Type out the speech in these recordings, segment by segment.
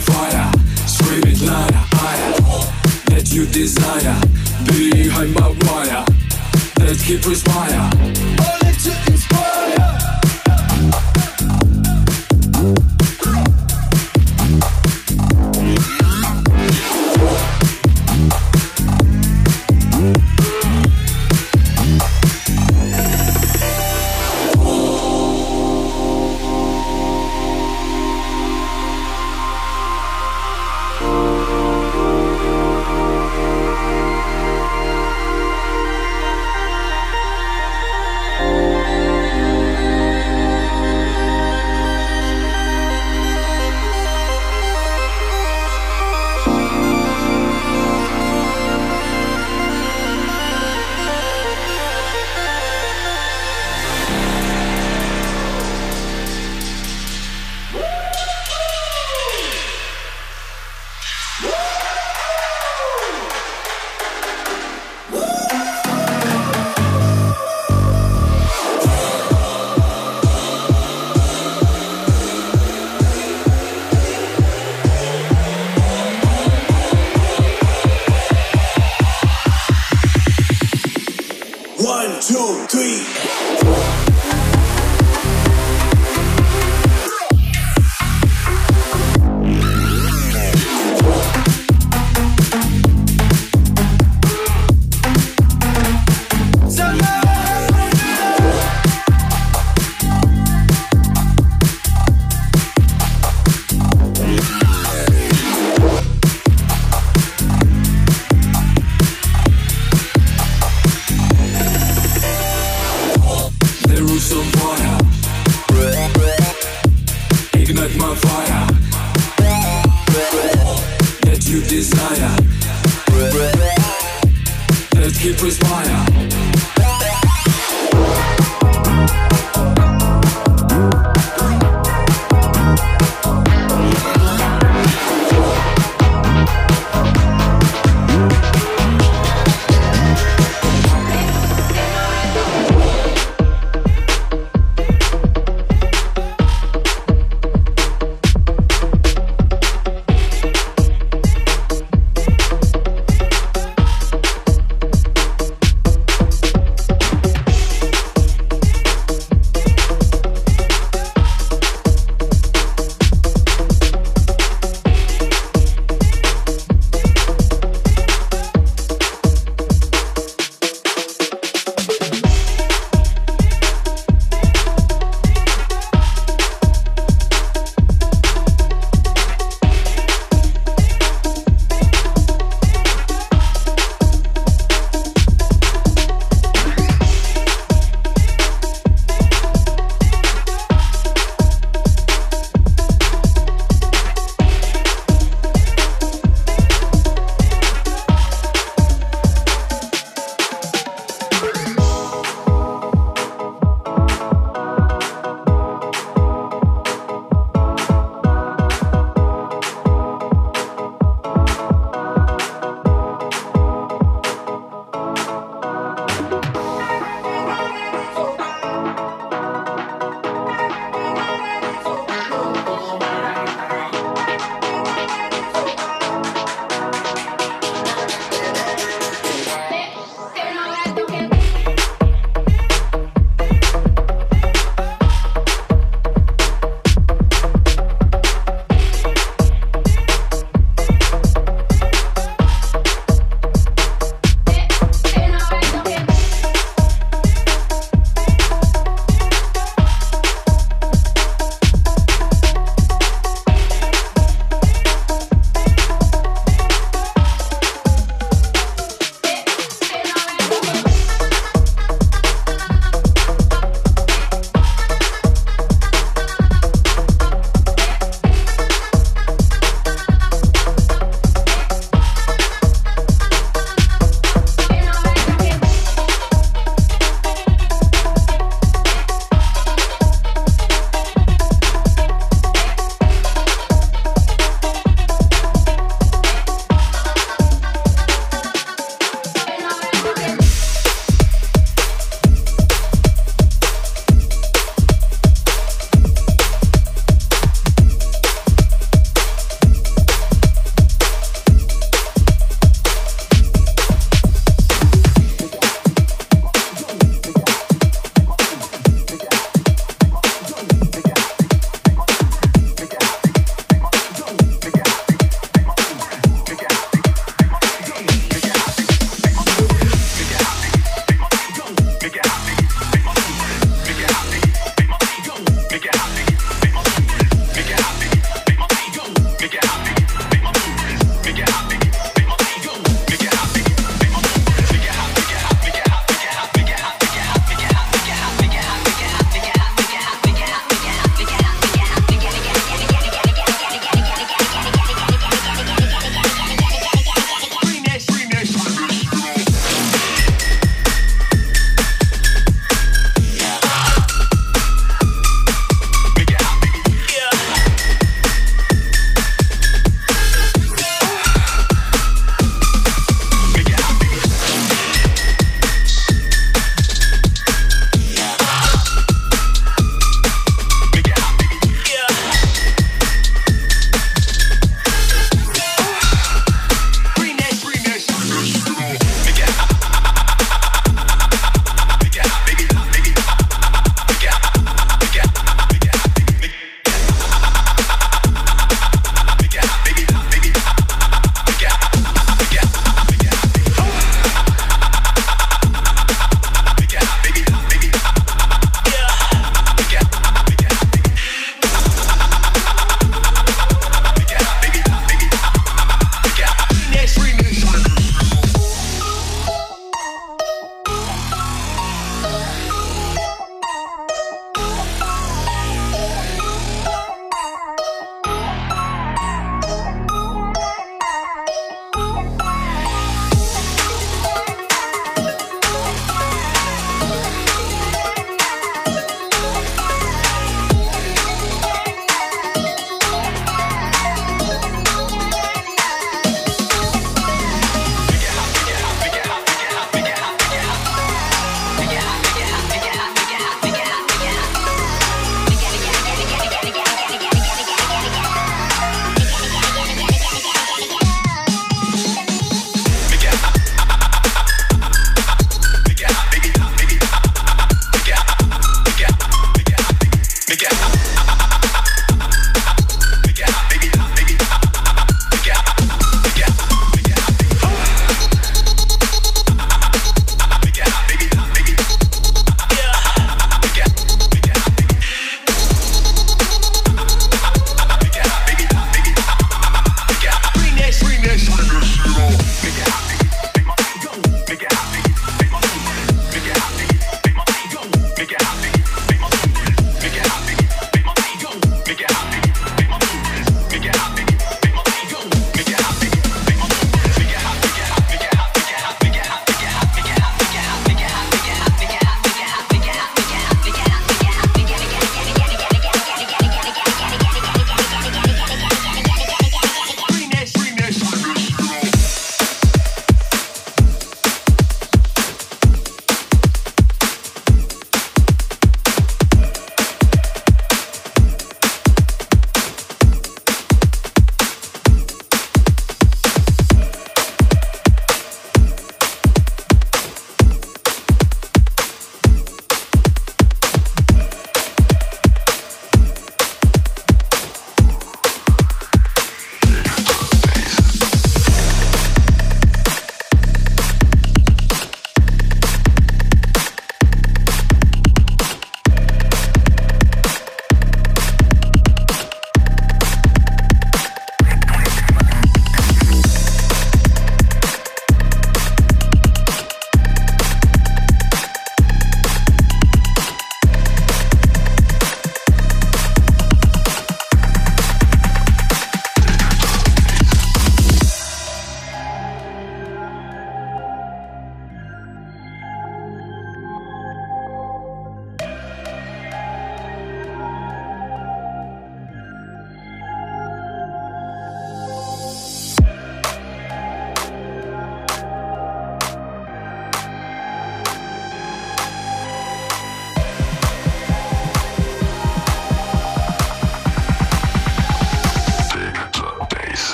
fire Scream it louder, higher That you desire Behind my wire. Let's keep respire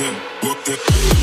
it, work it.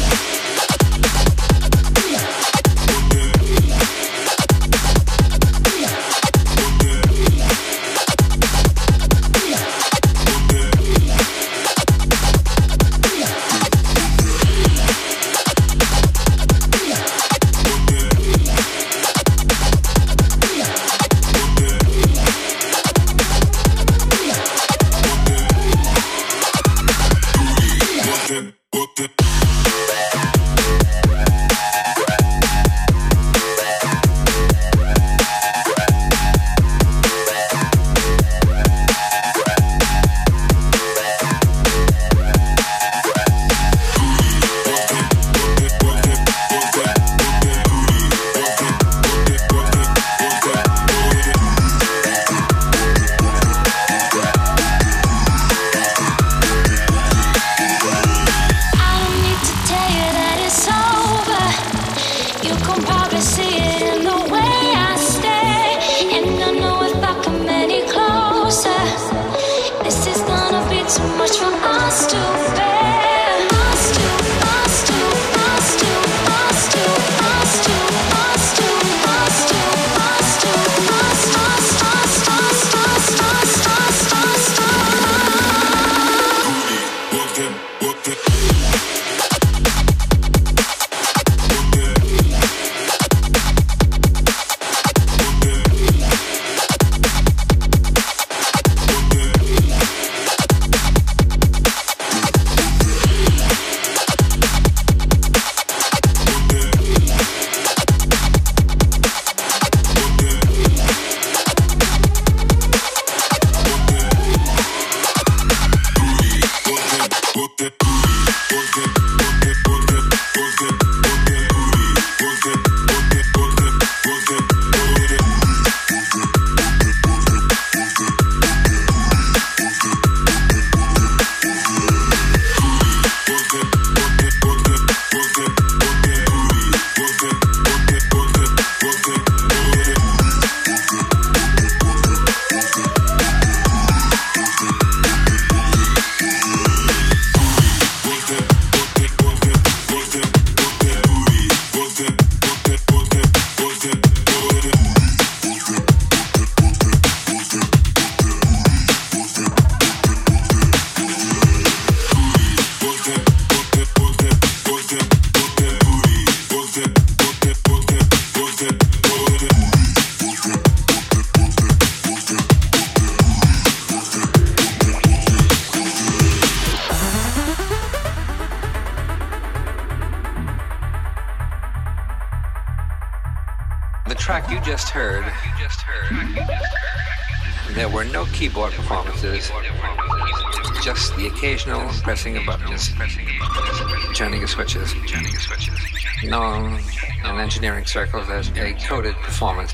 in circles as a coded performance.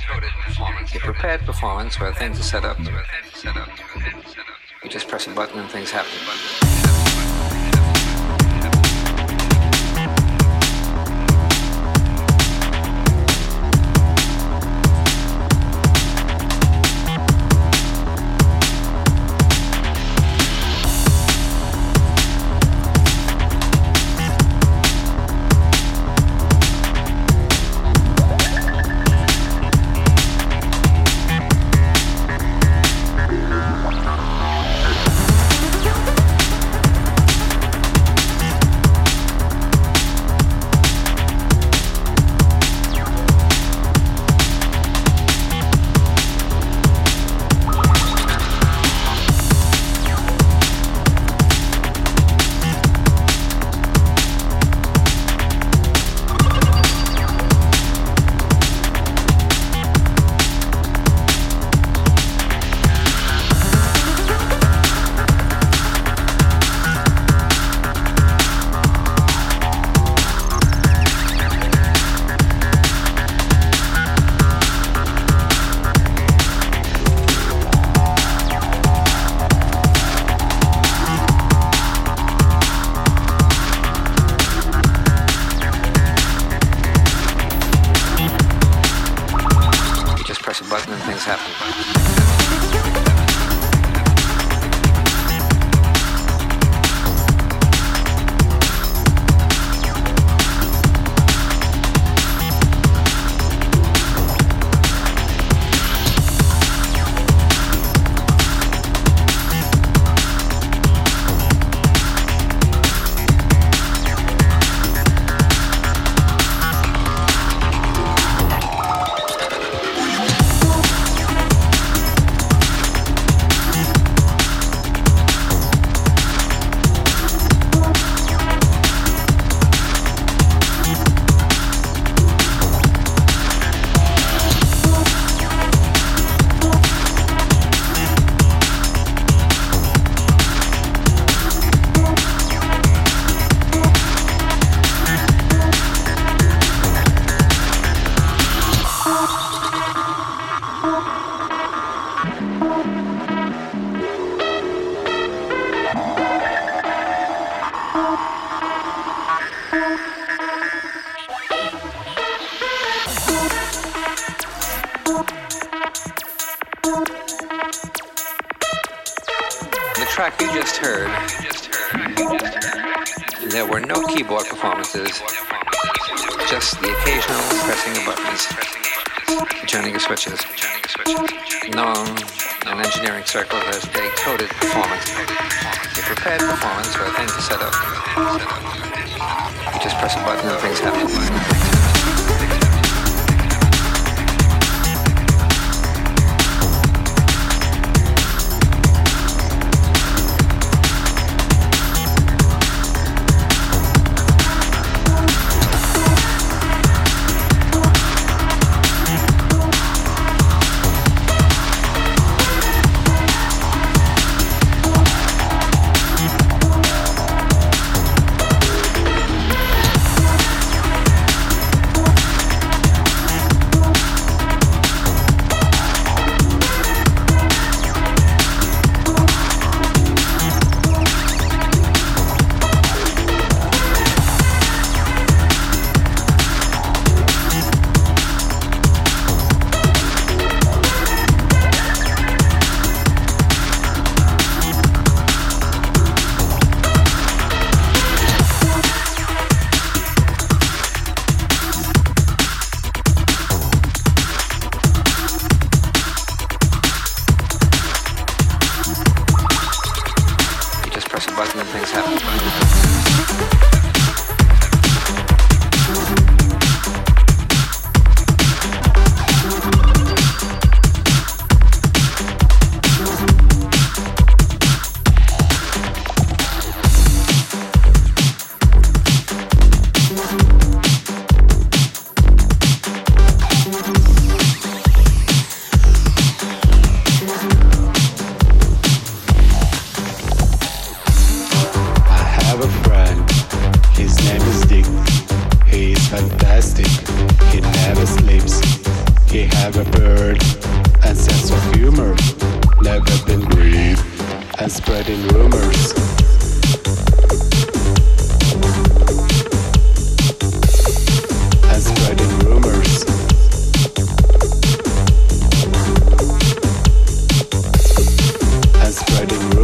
A prepared performance where things are set up. You just press a button and things happen. And